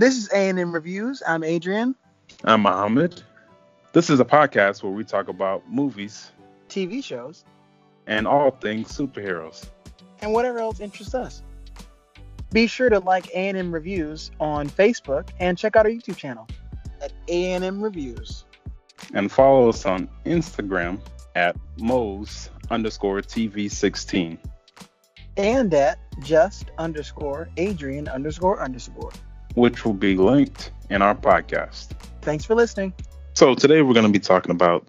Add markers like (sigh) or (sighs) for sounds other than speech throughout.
This is A&M Reviews. I'm Adrian. I'm Mohammed. This is a podcast where we talk about movies, TV shows, and all things superheroes. and whatever else interests us. Be sure to like A&M Reviews on Facebook and check out our YouTube channel at A&M Reviews. And follow us on Instagram at Mo's underscore TV16. And at just underscore Adrian underscore underscore. Which will be linked in our podcast. Thanks for listening. So today we're going to be talking about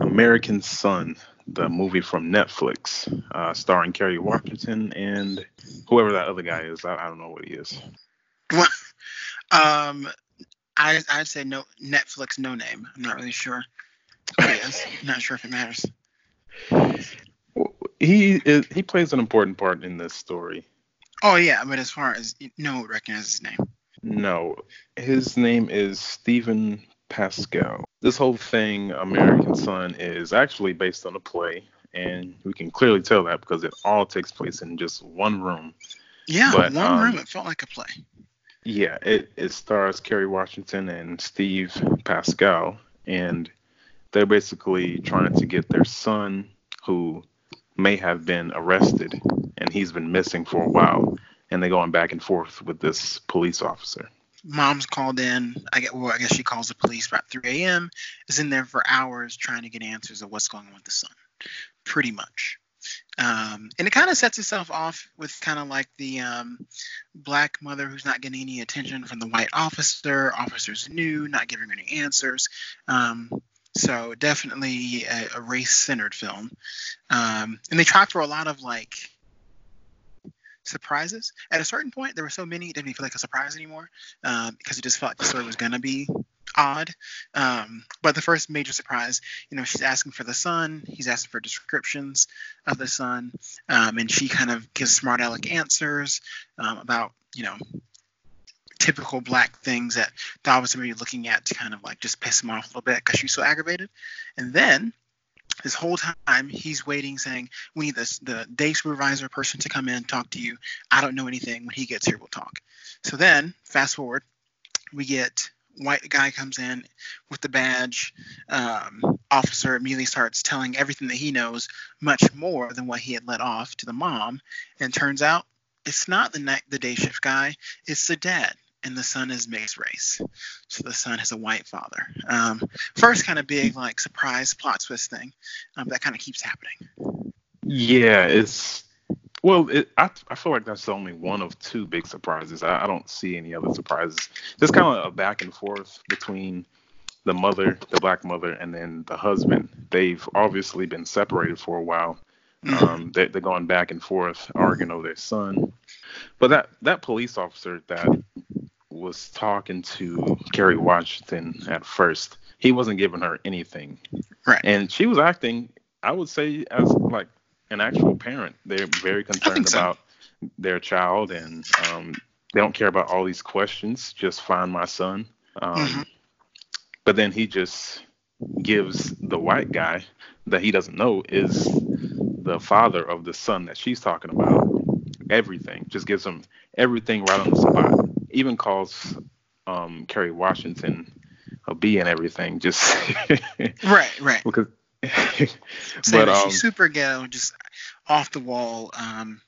American Son, the movie from Netflix, uh, starring Kerry Washington and whoever that other guy is. I, I don't know what he is. (laughs) Um, I I'd say no Netflix no name. I'm not really sure. Who it is. I'm not sure if it matters. He is, he plays an important part in this story. Oh yeah, but as far as no one recognizes his name. No, his name is Steven Pasquale. This whole thing, American Son, is actually based on a play, and we can clearly tell that because it all takes place in just one room. Yeah, But, one um, room. It felt like a play. Yeah, it, it stars Kerry Washington and Steve Pasquale, and they're basically trying to get their son, who may have been arrested, and he's been missing for a while, and they're going back and forth with this police officer. Mom's called in. I get well. I guess she calls the police about 3 a.m. Is in there for hours trying to get answers of what's going on with the son. Pretty much. Um, and it kind of sets itself off with kind of like the um, black mother who's not getting any attention from the white officer. Officers new, not giving her any answers. Um, so definitely a, a race-centered film. Um, and they try for a lot of like surprises. At a certain point, there were so many it didn't feel like a surprise anymore um, because it just felt like the story was gonna be odd. Um, but the first major surprise, you know, she's asking for the son. He's asking for descriptions of the son, um, and she kind of gives smart aleck answers um, about, you know, typical black things that officer may be looking at to kind of like just piss him off a little bit because she's so aggravated. And then this whole time he's waiting, saying, "We need this the day supervisor person to come in and talk to you. I don't know anything. When he gets here, we'll talk." So then, fast forward, we get white guy comes in with the badge. Um, officer immediately starts telling everything that he knows, much more than what he had let off to the mom. And turns out it's not the night the day shift guy; it's the dad. And the son is mixed race, so the son has a white father. Um, first, kind of big like surprise plot twist thing um, that kind of keeps happening. Yeah, it's well, it, I I feel like that's only one of two big surprises. I, I don't see any other surprises. There's kind of a back and forth between the mother, the black mother, and then the husband. They've obviously been separated for a while. Mhm. Um, they, they're going back and forth, arguing over their son. But that that police officer that was talking to Kerry Washington at first, he wasn't giving her anything, Right. and she was acting, I would say, as like an actual parent. They're very concerned so. about their child, and um, they don't care about all these questions. Just find my son. Um, Mhm. But then he just gives the white guy that he doesn't know is the father of the son that she's talking about everything. Just gives him everything right on the spot. Even calls um, Kerry Washington a B and everything. Just (laughs) Right, right. because. (laughs) But um, she's super ghetto, just off the wall, um,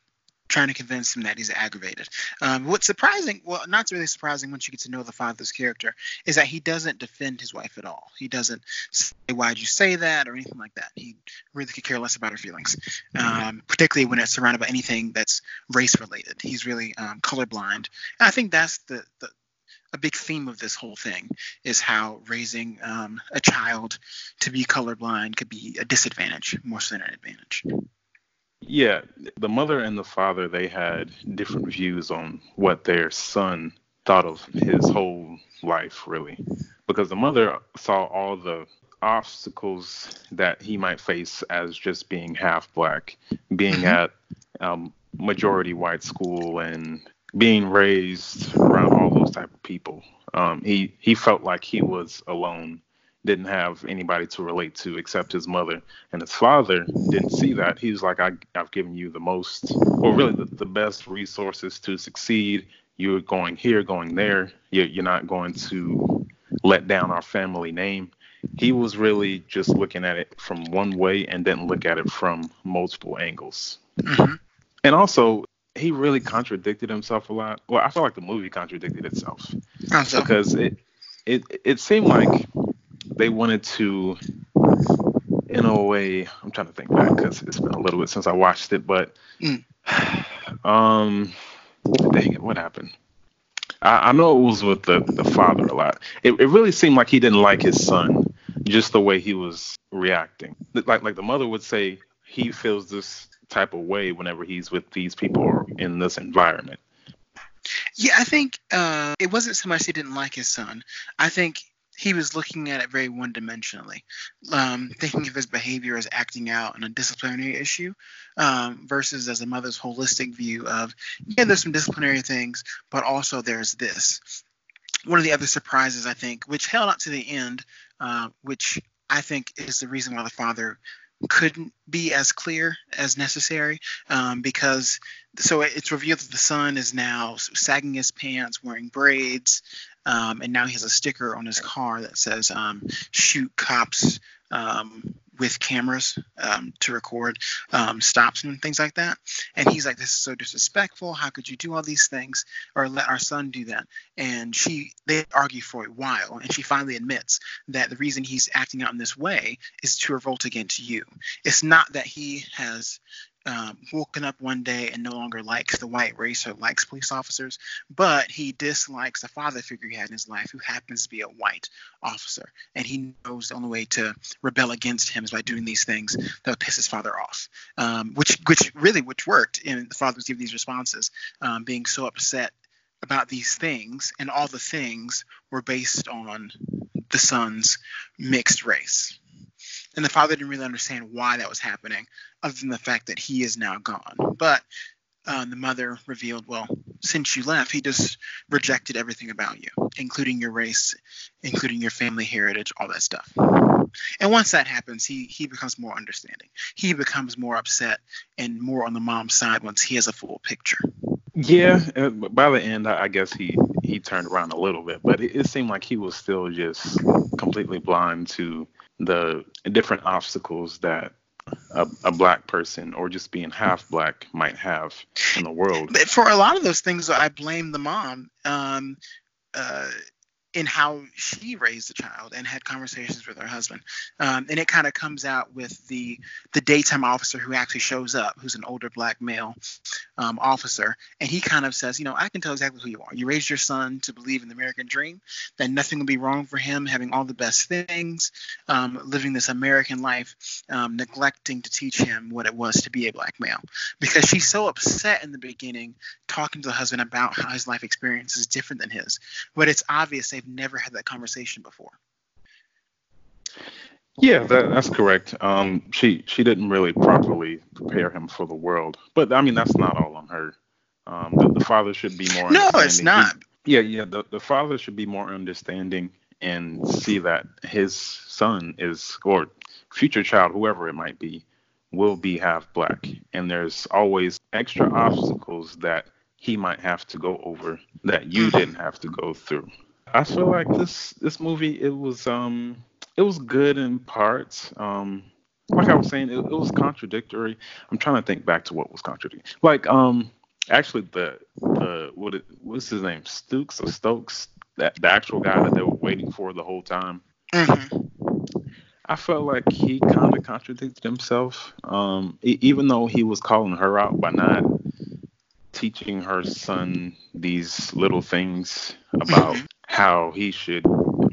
trying to convince him that he's aggravated. Um, what's surprising, well, not really surprising once you get to know the father's character, is that he doesn't defend his wife at all. He doesn't say, Why'd you say that? or anything like that. He really could care less about her feelings, um, particularly when it's surrounded by anything that's race related. He's really um, colorblind. And I think that's the, the a big theme of this whole thing is how raising um, a child to be colorblind could be a disadvantage more so than an advantage. Yeah, the mother and the father they had different views on what their son thought of his whole life, really, because the mother saw all the obstacles that he might face as just being half black, being Mhm. at um, majority white school, and being raised around all those type of people. Um, he he felt like he was alone didn't have anybody to relate to except his mother. And his father didn't see that. He was like, I, I've given you the most, or really the, the best resources to succeed. you're going here, going there. You're, you're not going to let down our family name. He was really just looking at it from one way and didn't look at it from multiple angles. Mm-hmm. And also, he really contradicted himself a lot. Well, I feel like the movie contradicted itself because it it it seemed like they wanted to, in a way. I'm trying to think back because it's been a little bit since I watched it, but Mm. (sighs) um, dang it, what happened? I, I know it was with the the father a lot. It it really seemed like he didn't like his son, just the way he was reacting. Like like the mother would say, he feels this type of way whenever he's with these people or in this environment. Yeah, I think uh, it wasn't so much he didn't like his son. I think he was looking at it very one dimensionally, um, thinking of his behavior as acting out on a disciplinary issue um, versus as a mother's holistic view of, yeah, there's some disciplinary things, but also there's this. One of the other surprises, I think, which held out to the end, uh, which I think is the reason why the father couldn't be as clear as necessary um, because so it's revealed that the son is now sagging his pants wearing braids um, and now he has a sticker on his car that says um, shoot cops um, with cameras um, to record um, stops and things like that. And he's like this is so disrespectful. How could you do all these things or let our son do that? And she they argue for a while and she finally admits that the reason he's acting out in this way is to revolt against you. It's not that he has um, woken up one day and no longer likes the white race or likes police officers, but he dislikes the father figure he had in his life who happens to be a white officer. And he knows the only way to rebel against him is by doing these things that would piss his father off, um, which, which really, which worked. And the father was giving these responses, um, being so upset about these things, and all the things were based on the son's mixed race. And the father didn't really understand why that was happening, other than the fact that he is now gone. But um, the mother revealed, well, since you left, he just rejected everything about you, including your race, including your family heritage, all that stuff. And once that happens, he he becomes more understanding. He becomes more upset and more on the mom's side once he has a full picture. Yeah, uh, by the end, I guess he he turned around a little bit, but it, it seemed like he was still just completely blind to the different obstacles that a, a black person or just being half black might have in the world. But for a lot of those things, I blame the mom um, uh, in how she raised the child and had conversations with her husband. Um, and it kind of comes out with the the daytime officer who actually shows up, who's an older black male um, officer, and he kind of says, you know, I can tell exactly who you are. You raised your son to believe in the American dream, that nothing will be wrong for him, having all the best things, um, living this American life, um, neglecting to teach him what it was to be a black male. Because she's so upset in the beginning, talking to the husband about how his life experience is different than his, but it's obvious never had that conversation before. Yeah, that, that's correct. Um, she she didn't really properly prepare him for the world, but I mean that's not all on her. Um, the, the father should be more. No, it's not. He- yeah, yeah. The the father should be more understanding and see that his son is or future child, whoever it might be, will be half black, and there's always extra obstacles that he might have to go over that you didn't have to go through. I feel like this this movie it was um it was good in parts. Um like I was saying, it, it was contradictory. I'm trying to think back to what was contradictory. Like um actually the the what it, what's his name? Stokes or Stokes? That the actual guy that they were waiting for the whole time. hmm I felt like he kind of contradicted himself. Um, e- even though he was calling her out by not teaching her son these little things about how he should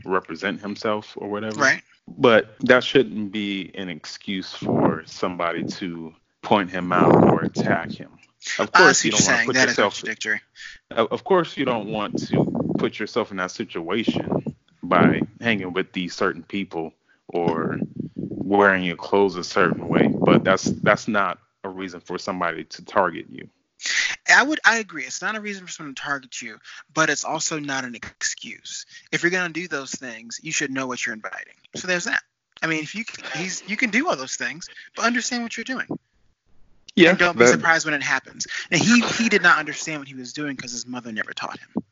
represent himself or whatever. Right. But that shouldn't be an excuse for somebody to point him out or attack him. Of course, you don't want to put That yourself. contradictory. Of course, you don't want to put yourself in that situation by hanging with these certain people or wearing your clothes a certain way. But that's that's not a reason for somebody to target you. I would I agree. It's not a reason for someone to target you, but it's also not an excuse. If you're gonna do those things, you should know what you're inviting. So there's that. I mean, if you can, he's you can do all those things, but understand what you're doing. Yeah, and don't be surprised when it happens. And he he did not understand what he was doing because his mother never taught him.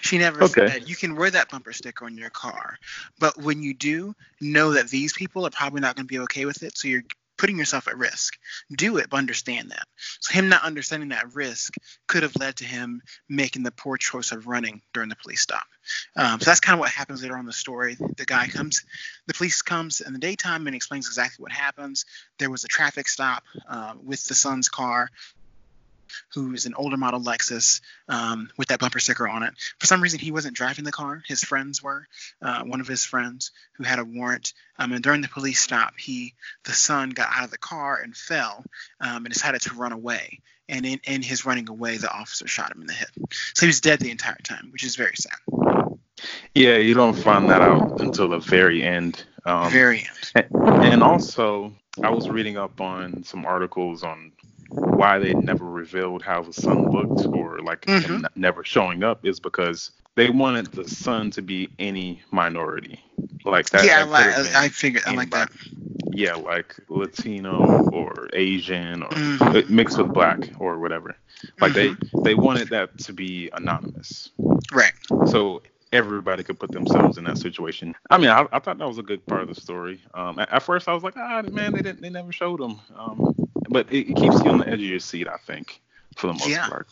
She never Okay. said you can wear that bumper sticker on your car, but when you do, know that these people are probably not going to be okay with it. So you're putting yourself at risk. Do it, but understand that. So him not understanding that risk could have led to him making the poor choice of running during the police stop. Um, so that's kind of what happens later on the story. The guy comes, the police comes in the daytime and explains exactly what happens. There was a traffic stop uh, with the son's car, who is an older model Lexus um, with that bumper sticker on it. For some reason, he wasn't driving the car. His friends were. Uh, one of his friends who had a warrant. Um, and during the police stop, he, the son, got out of the car and fell um, and decided to run away. And in, in his running away, the officer shot him in the head. So he was dead the entire time, which is very sad. yeah, you don't find that out until the very end. Um, very end. And also, I was reading up on some articles on why they never revealed how the son looked or like him Mhm. n- never showing up is because they wanted the son to be any minority. Like that. yeah, that I, I, figured. I like that. Yeah, like Latino or Asian or Mhm. uh, mixed with black or whatever. Like they they wanted that to be anonymous. Right. So everybody could put themselves in that situation. I mean, I, I thought that was a good part of the story. Um, at, at first, I was like, ah, man, they didn't, they never showed them. Um, but it, it keeps you on the edge of your seat, I think, for the most Yeah. part.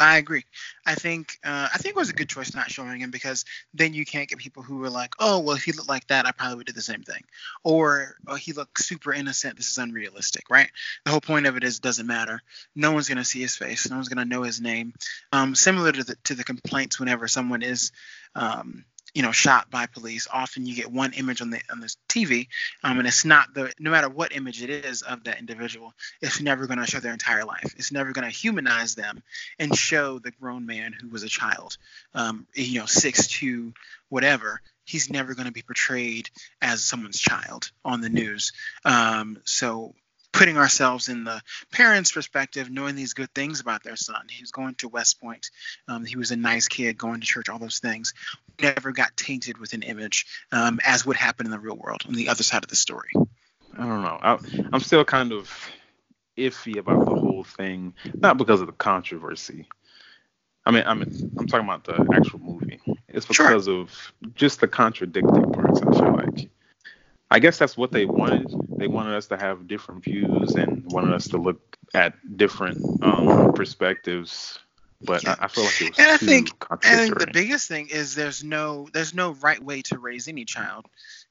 I agree. I think uh, I think it was a good choice not showing him because then you can't get people who are like, oh well, if he looked like that, I probably would do the same thing, or oh, he looked super innocent. This is unrealistic, right? The whole point of it is it doesn't matter. No one's gonna see his face. No one's gonna know his name. Um, similar to the to the complaints whenever someone is. Um, you know, shot by police. Often you get one image on the on the TV, um, and it's not the no matter what image it is of that individual, it's never going to show their entire life. It's never going to humanize them and show the grown man who was a child, um, you know, six two, whatever. He's never going to be portrayed as someone's child on the news. Um, so putting ourselves in the parents' perspective, knowing these good things about their son. He was going to West Point. Um, he was a nice kid, going to church, all those things. Never got tainted with an image, um, as would happen in the real world on the other side of the story. I don't know. I, I'm still kind of iffy about the whole thing, not because of the controversy. I mean, I mean, I'm talking about the actual movie. It's Sure. because of just the contradicting parts. I feel like. I guess that's what they wanted. They wanted us to have different views and wanted us to look at different um, perspectives. But I, I feel like it was And I think- And contradictory. the biggest thing is there's no there's no right way to raise any child,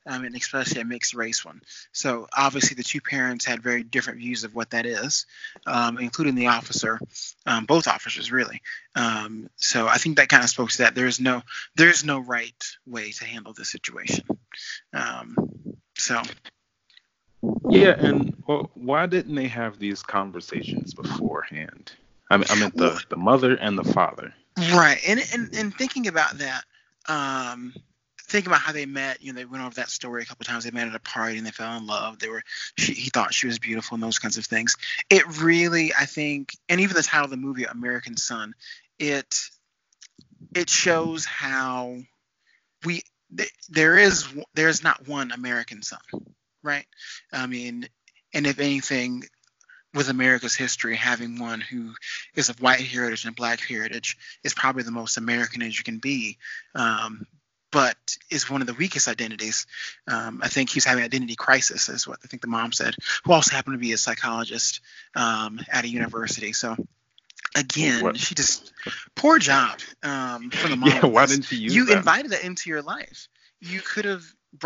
um, and especially a mixed race one. So obviously the two parents had very different views of what that is, um, including the officer, um, both officers really. Um, so I think that kind of spoke to that. There is no there is no right way to handle this situation. Um, so Yeah, and well, why didn't they have these conversations beforehand? I mean, I meant the the mother and the father. Right, and and, and thinking about that, um, thinking about how they met, you know, they went over that story a couple times. They met at a party and they fell in love. They were, she, he thought she was beautiful and those kinds of things. It really, I think, and even the title of the movie, American Son, it it shows how we th- there is there is not one American son, right? I mean, and if anything, with America's history, having one who is of white heritage and black heritage is probably the most American as you can be, um, but is one of the weakest identities. Um, I think he's having identity crisis, is what I think the mom said, who also happened to be a psychologist um, at a university. So again, What? she just poor job um, from the mom. (laughs) Yeah, why didn't you use you that? invited that into your life? You could have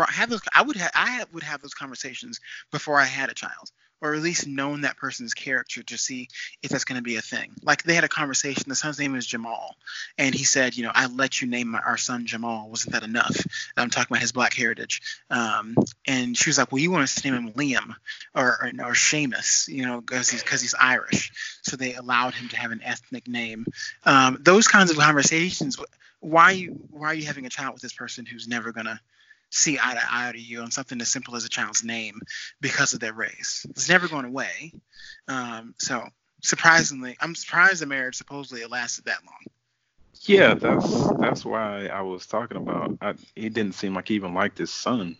have those. I would have. I would have those conversations before I had a child, or at least known that person's character to see if that's going to be a thing. Like they had a conversation. The son's name is Jamal, and he said, you know, I let you name my, our son Jamal. Wasn't that enough? I'm talking about his black heritage. Um, and she was like, well, you want us to name him Liam or or, or Seamus, you know, because he's because he's Irish. So they allowed him to have an ethnic name. Um, those kinds of conversations. Why you why are you having a child with this person who's never gonna see eye to eye to you on something as simple as a child's name because of their race? It's never going away. Um, so surprisingly, I'm surprised the marriage supposedly lasted that long. Yeah, that's that's why I was talking about. I, he didn't seem like he even liked his son.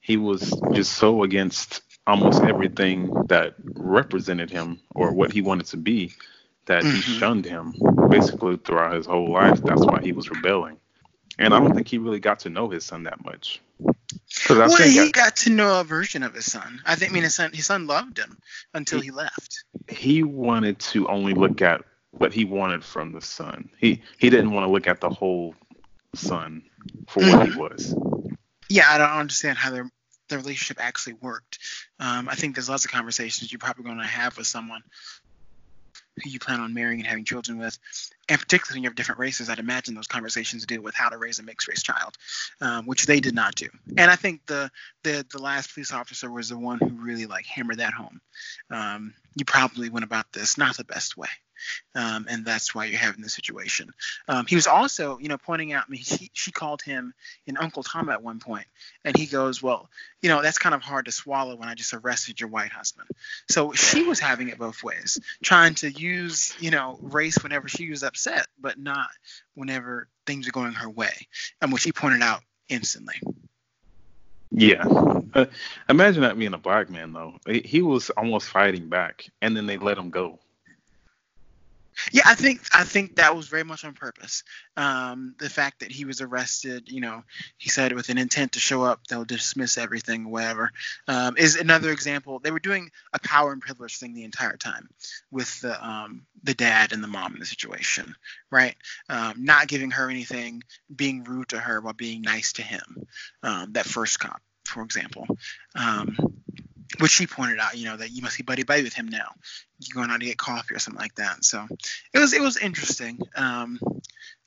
He was just so against almost everything that represented him or what he wanted to be that he Mhm. shunned him basically throughout his whole life. That's why he was rebelling. And I don't think he really got to know his son that much. I well, he got to know a version of his son. I think. I mean, his son. His son loved him until he left. he wanted to only look at what he wanted from the son. He he didn't want to look at the whole son for what he was. Yeah, I don't understand how their the relationship actually worked. Um, I think there's lots of conversations you're probably going to have with someone who you plan on marrying and having children with, and particularly when you have different races. I'd imagine those conversations deal with how to raise a mixed race child, um, which they did not do. And I think the the the last police officer was the one who really like hammered that home. Um, you probably went about this not the best way. Um, and that's why you're having this situation. Um, he was also, you know, pointing out. I mean, he, she called him an Uncle Tom at one point, and he goes, "Well, you know, that's kind of hard to swallow when I just arrested your white husband." So she was having it both ways, trying to use, you know, race whenever she was upset, but not whenever things are going her way, and which he pointed out instantly. Yeah. Uh, imagine that being a black man though. He was almost fighting back, and then they let him go. Yeah, I think I think that was very much on purpose. Um, the fact that he was arrested, you know, he said with an intent to show up, they'll dismiss everything, whatever, um, is another example. They were doing a power and privilege thing the entire time with the um, the dad and the mom in the situation, right? Um, not giving her anything, being rude to her while being nice to him. Um, that first cop, for example. Which she pointed out, you know, that you must be buddy buddy with him now. You're going out to get coffee or something like that. So it was it was interesting. Um,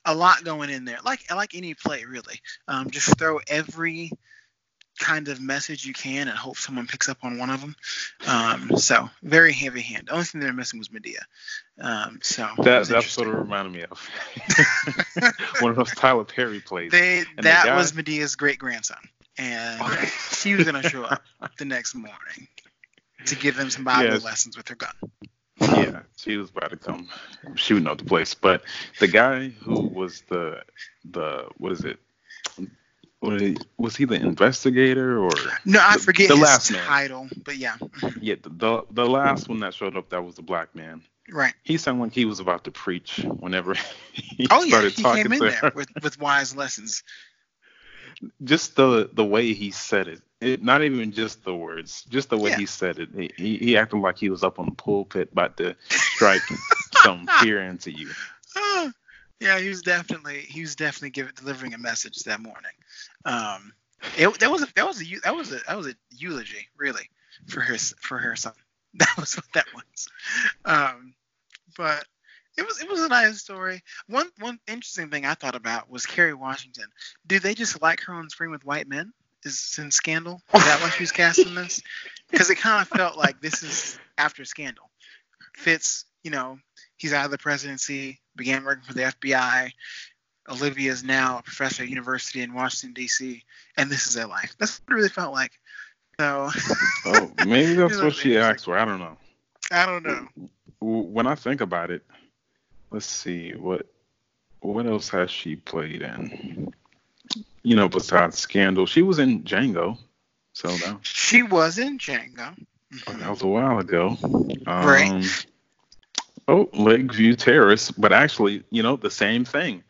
a lot going in there, like like any play really. Um, just throw every kind of message you can and hope someone picks up on one of them. Um, so very heavy hand. The only thing they're missing was Madea. Um, so That was that's what interesting. it reminded me of. (laughs) One of those Tyler Perry plays. They the that guy- was Madea's great grandson, and (laughs) she was gonna show up the next morning to give them some Bible Yes. lessons with her gun. yeah, she was about to come shooting up the place. But the guy who was the the what is it? What is he- was he the investigator or No, I The- forget the his last man. title, but yeah, yeah the, the the last one that showed up that was the black man. right. He sounded like he was about to preach whenever (laughs) he Oh yeah, started he talking came in to there her. with, with wise lessons. Just the the way he said it. it, not even just the words, just the way Yeah. he said it. He, he he acted like he was up on the pulpit about to strike some (laughs) fear into you. Ah. Ah, yeah, he was definitely he was definitely giving delivering a message that morning. Um, it, that was a, that was a that was a that was a eulogy really for his for her son. (laughs) That was what that was. Um, but it was it was a nice story. One one interesting thing I thought about was Kerry Washington. Do they just like her on Spring with White Men? Is in Scandal? Is that why she was cast in this? (laughs) Because it kind of felt like this is after Scandal. Fitz, you know, he's out of the presidency, began working for the FBI. Olivia is now a professor at university in Washington D.C. and this is their life. That's what it really felt like. So Oh, maybe (laughs) that's what she asked for. I don't know. I don't know. When I think about it, let's see what what else has she played in? You know, besides Scandal, she was in Django. So that, She was in Django. that was a while ago. Um, Right. Oh, Lakeview Terrace, but actually, you know, the same thing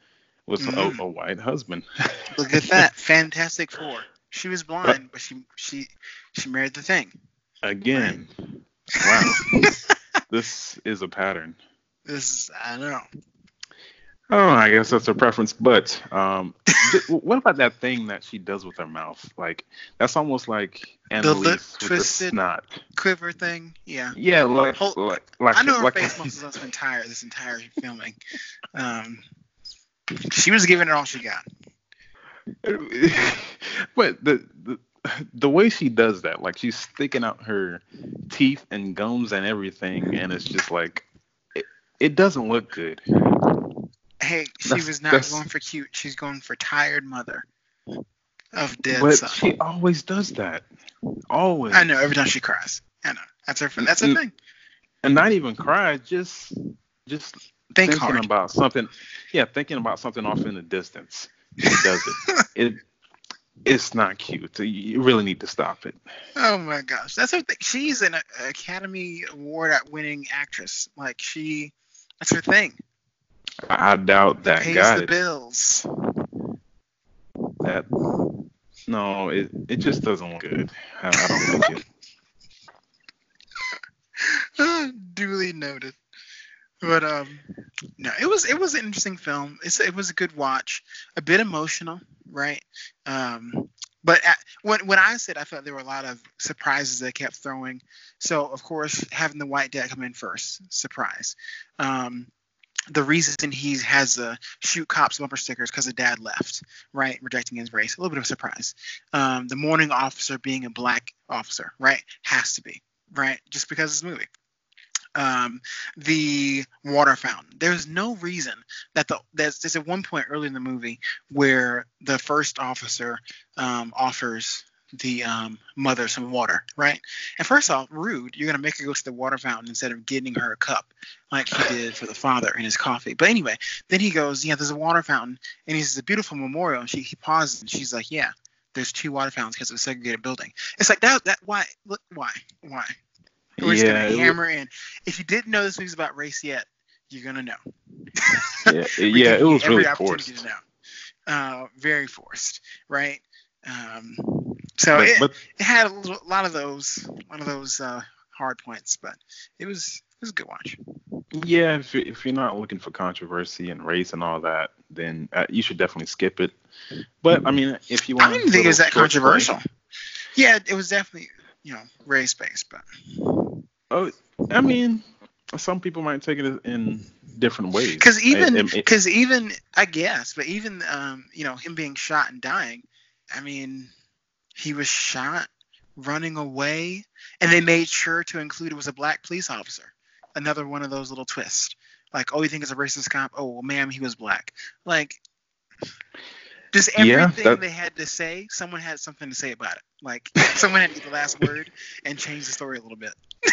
with Mhm. a, a white husband. (laughs) Look at that, Fantastic Four. She was blind, but she she she married the thing. Again. Wow. (laughs) this is a pattern. This is I don't know. Oh, I guess that's her preference. But um, (laughs) th- what about that thing that she does with her mouth? Like that's almost like The lip with the twisted- snot. Quiver thing, yeah. Yeah, like Hold- like like, I know her like face (laughs) muscles this entire this entire filming. Um, she was giving it all she got. (laughs) but the, the the way she does that, like she's sticking out her teeth and gums and everything, and it's just like it, it doesn't look good. Hey, she That's- was not that's- going for cute. She's going for tired mother of dead But son. she always does that. Always. I know every time she cries. I know that's her. That's her Mm, thing. And not even cry, just just Think thinking hard. about something. Yeah, thinking about something off in the distance. She does it. (laughs) it It's not cute. You really need to stop it. Oh my gosh, that's her thing. She's an Academy Award winning actress. Like she, that's her thing. I doubt that Pays got the it. bills. That no, it it just doesn't look good. I, I don't like it. (laughs) Duly noted. But um, no, it was it was an interesting film. It's it was a good watch, a bit emotional, right? Um, but at, when when I said I thought there were a lot of surprises they kept throwing. So of course having the white dad come in first, surprise. Um, the reason he has the shoot cops bumper stickers because the dad left, right, rejecting his race. A little bit of a surprise. Um, the morning officer being a black officer, right, has to be, right, just because it's a movie um, the water fountain. There's no reason that the there's, there's at one point early in the movie where the first officer um, offers the um, mother some water, right? And first off, rude. You're gonna make her go to the water fountain instead of getting her a cup like he did for the father in his coffee. But anyway, then he goes, yeah, there's a water fountain, and he says a beautiful memorial. And she he pauses and she's like, yeah, there's two water fountains because of a segregated building. It's like that that why look why why we're just Yeah, gonna hammer in. If you didn't know this movie's about race yet, you're gonna know. Yeah, (laughs) yeah, it was every really opportunity forced. to know. Uh, very forced, right? Um, so But, it, but it had a lot of those, one of those uh, hard points, but it was it was a good watch. yeah, if if you're not looking for controversy and race and all that, then uh, you should definitely skip it. But I mean, if you I want, didn't think it was that short play- controversial. Yeah, it was definitely you know race based, but Oh, I mean, some people might take it in different ways. because even because even I guess, but even um, you know him being shot and dying, I mean, he was shot running away, and they made sure to include it was a black police officer. Another one of those little twists. Like, oh, you think it's a racist cop? Oh, well, ma'am, he was black. Like, just Yeah, everything that- they had to say, someone had something to say about it. Like, (laughs) someone had to get the last word and change the story a little bit. (laughs)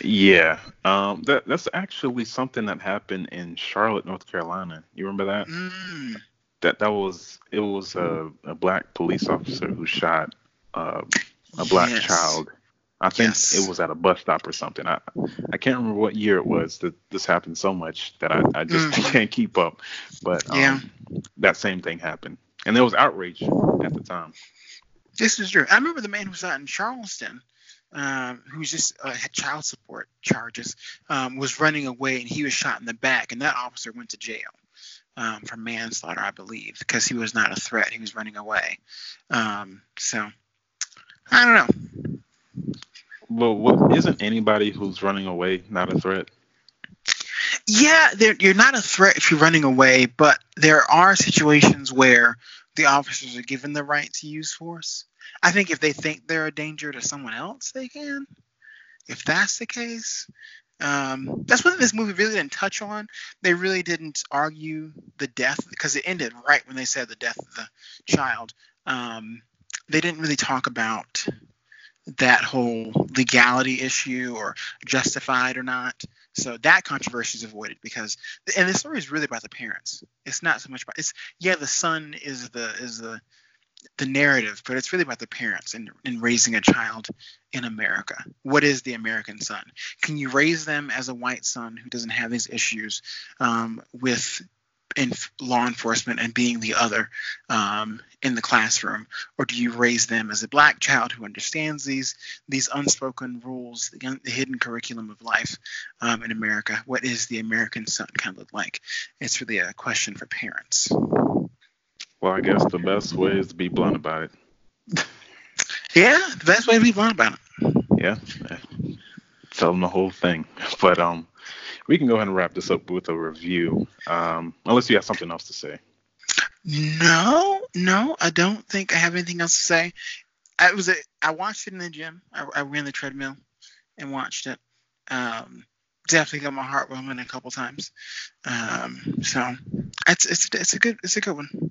Yeah, um, that that's actually something that happened in Charlotte, North Carolina. You remember that? Mm. That that was it was a, a black police officer who shot uh, a black Yes. child. I think Yes. it was at a bus stop or something. I I can't remember what year it was that this happened so much that I, I just Mhm. (laughs) can't keep up. But um, Yeah. that same thing happened, and there was outrage at the time. This is true. I remember the man who was out in Charleston, um, who just uh, had child support charges, um, was running away and he was shot in the back, and that officer went to jail um, for manslaughter, I believe, because he was not a threat. He was running away. Um, so I don't know. Well, what, isn't anybody who's running away not a threat? Yeah, you're not a threat if you're running away, but there are situations where the officers are given the right to use force. I think if they think they're a danger to someone else, they can. If that's the case, um, that's what this movie really didn't touch on. They really didn't argue the death because it ended right when they said the death of the child. Um, they didn't really talk about that whole legality issue or justified or not. So that controversy is avoided because, and the story is really about the parents. It's not so much about it's yeah the son is the is the the narrative, but it's really about the parents and in, raising a child in America. What is the American son? Can you raise them as a white son who doesn't have these issues um, with in law enforcement and being the other um, in the classroom, or do you raise them as a black child who understands these these unspoken rules, the, the hidden curriculum of life um, in America? What is the American son kind of look like? It's really a question for parents. Well, I guess the best way is to be blunt about it. (laughs) Yeah, the best way to be blunt about it. Yeah, tell them the whole thing. (laughs) But um, we can go ahead and wrap this up with a review. Um, unless you have something else to say. No, no, I don't think I have anything else to say. I was a, I watched it in the gym. I, I ran the treadmill and watched it. Um, definitely got my heart warming a couple times. Um, so it's it's it's a good it's a good one.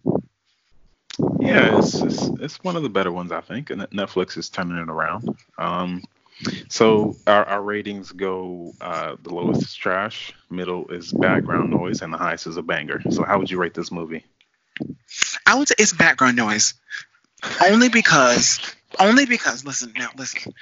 Yeah, it's, it's it's one of the better ones I think, and Netflix is turning it around. Um, so our, our ratings go: uh, the lowest is trash, middle is background noise, and the highest is a banger. So how would you rate this movie? I would say it's background noise. only because only because listen now listen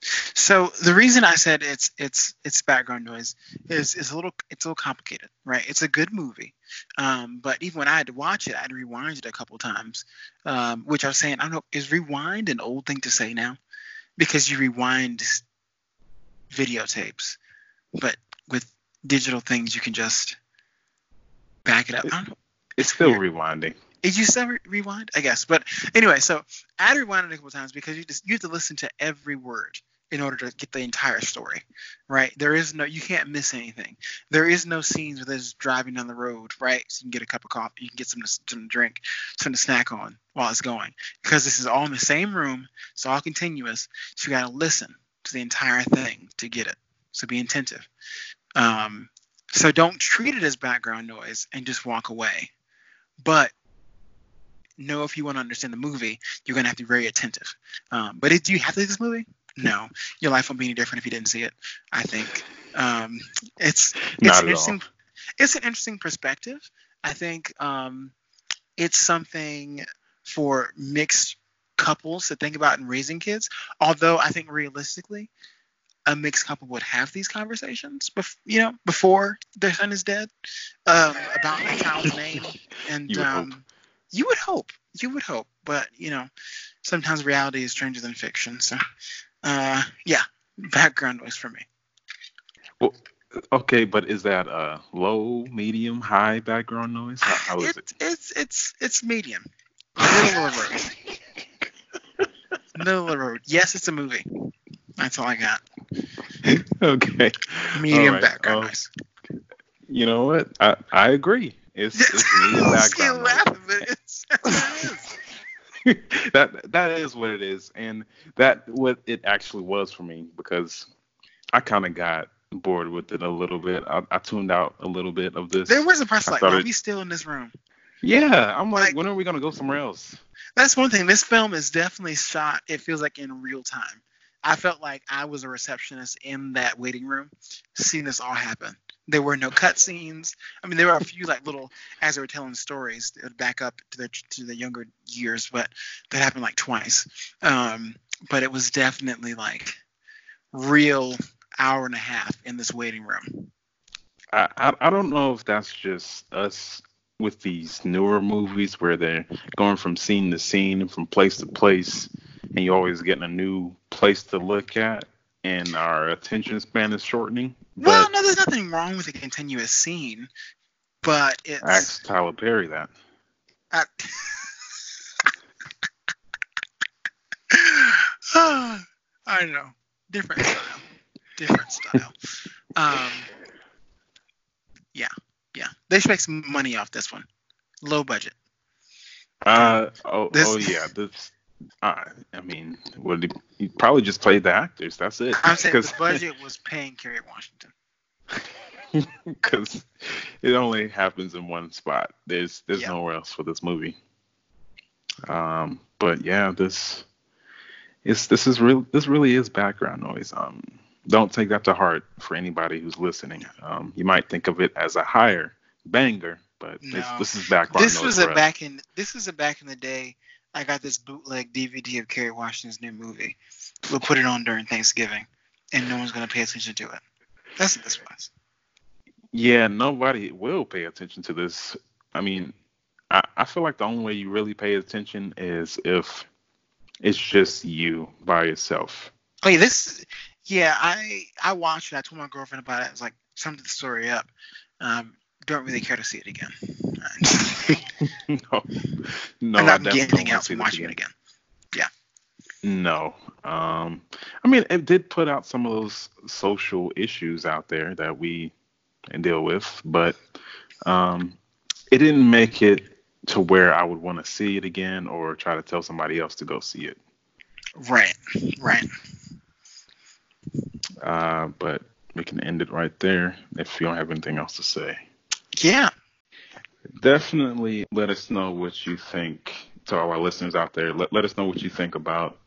so the reason i said it's it's it's background noise is is a little it's a little complicated right it's a good movie um, but even when i had to watch it i had to rewind it a couple times um, which i was saying i don't know is rewind an old thing to say now because you rewind videotapes but with digital things you can just back it up I don't know. It's still weird. rewinding. Did you still re- rewind? I guess. But anyway, so I had to rewind it a couple times because you just you have to listen to every word in order to get the entire story, right? There is no you can't miss anything. There is no scenes where there's driving down the road, right? So you can get a cup of coffee, you can get some to, some to drink, something to snack on while it's going, because this is all in the same room. It's all continuous. So you got to listen to the entire thing to get it. So be attentive. Um, so don't treat it as background noise and just walk away. But know if you want to understand the movie, you're going to have to be very attentive. Um, but do you have to see this movie? No. Your life won't be any different if you didn't see it. I think um, it's it's at all. interesting it's an interesting perspective. I think um, it's something for mixed couples to think about in raising kids. Although I think realistically, a mixed couple would have these conversations, bef- you know, before their son is dead, um, about the child's name, (laughs) and You would hope. um, you would hope, you would hope, but you know, sometimes reality is stranger than fiction. So, uh, yeah, background noise for me. Well, Okay, but is that a low, medium, high background noise? How, how is it? It's it's it's it's medium, middle of the road, (laughs) middle of the road. Yes, it's a movie. That's all I got. Okay. Medium right, background um, noise. You know what? I I agree. It's it's (laughs) medium background noise. but it's, (laughs) it is. (laughs) that that is what it is, and that what it actually was for me because I kind of got bored with it a little bit. I, I tuned out a little bit of this. There was a I like, are we still in this room? yeah, I'm like, Like- when are we gonna go somewhere else? That's one thing. This film is definitely shot. It feels like in real time. I felt like I was a receptionist in that waiting room, seeing this all happen. There were no cutscenes. I mean, there were a few like little as they were telling stories that would back up to the to the younger years, but that happened like twice. Um, but it was definitely like real hour and a half in this waiting room. I, I I don't know if that's just us with these newer movies where they're going from scene to scene and from place to place, and you're always getting a new place to look at, and our attention span is shortening. well, no, there's nothing wrong with a continuous scene, but it's ask Tyler Perry that. I, (sighs) I know. Different style. Different style. (laughs) Um, yeah, yeah. They should make some money off this one. Low budget. Uh oh This- oh yeah this. Uh, I mean, would he, probably just played the actors? That's it. I'm saying Because the (laughs) budget was paying Kerry Washington. (laughs) because it only happens in one spot. There's there's Yeah. nowhere else for this movie. Um, but yeah, this is this is real. This really is background noise. Um, don't take that to heart for anybody who's listening. Um, you might think of it as a higher banger, but No. this is background This was a us. back in. This was a back in the day. I got this bootleg DVD of Kerry Washington's new movie. We'll put it on during Thanksgiving, and no one's gonna pay attention to it. That's what this was. Yeah, nobody will pay attention to this. I mean, I, I feel like the only way you really pay attention is if it's just you by yourself. Yeah, this. Yeah, I I watched it. I told my girlfriend about it. I was like, summed the story up. Um, don't really care to see it again. (laughs) no, no, I'm not getting out watching it again. Yeah. No, um, I mean, it did put out some of those social issues out there that we deal with, but um, it didn't make it to where I would want to see it again or try to tell somebody else to go see it. Right, right. Uh, but we can end it right there if you don't have anything else to say. Yeah. Definitely let us know what you think to all our listeners out there. Let, let us know what you think about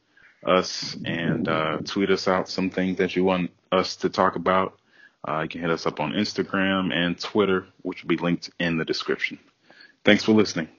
us and uh, tweet us out some things that you want us to talk about. Uh, you can hit us up on Instagram and Twitter, which will be linked in the description. Thanks for listening.